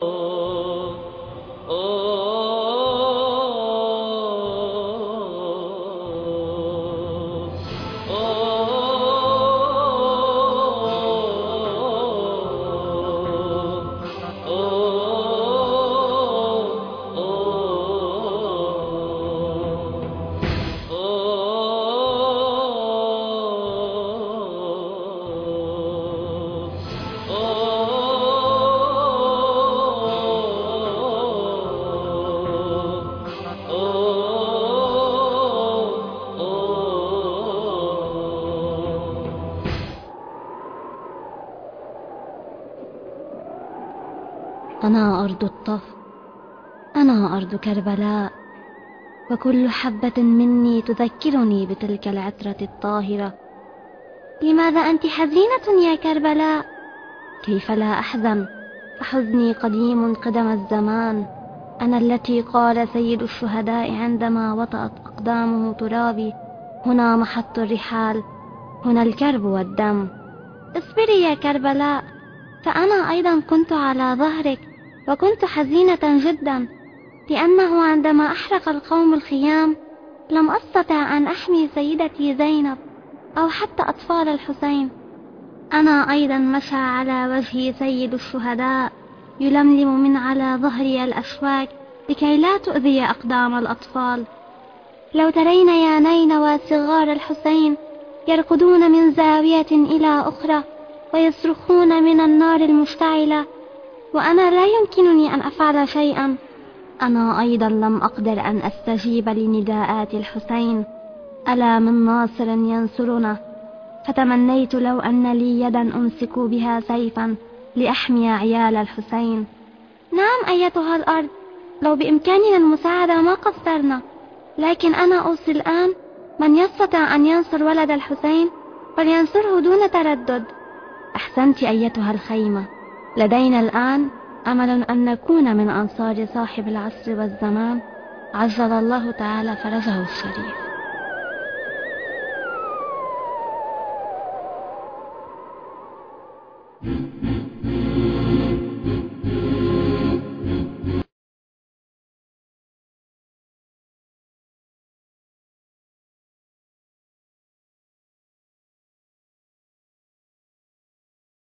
Oh. أنا أرض الطف أنا أرض كربلاء. وكل حبة مني تذكرني بتلك العترة الطاهرة. لماذا أنت حزينة يا كربلاء؟ كيف لا أحزن؟ فحزني قديم قدم الزمان. أنا التي قال سيد الشهداء عندما وطأت أقدامه ترابي. هنا محط الرحال. هنا الكرب والدم. اصبري يا كربلاء. فأنا أيضا كنت على ظهرك. وكنت حزينة جدا لأنه عندما أحرق القوم الخيام لم أستطع أن أحمي سيدتي زينب أو حتى أطفال الحسين. أنا أيضا مشى على وجهي سيد الشهداء يلملم من على ظهري الأشواك لكي لا تؤذي أقدام الأطفال. لو ترين يا نينوى صغار الحسين يركضون من زاوية إلى أخرى ويصرخون من النار المشتعلة وأنا لا يمكنني أن أفعل شيئا. أنا أيضا لم أقدر أن أستجيب لنداءات الحسين. ألا من ناصر ينصرنا؟ فتمنيت لو أن لي يدا أمسك بها سيفا لأحمي عيال الحسين. نعم أيتها الأرض لو بإمكاننا المساعدة ما قصرنا. لكن أنا أوصي الآن من يستطيع أن ينصر ولد الحسين فلينصره دون تردد. أحسنت أيتها الخيمة. لدينا الآن أمل أن نكون من أنصار صاحب العصر والزمان عزل الله تعالى فرجه الشريف Mm-hmm.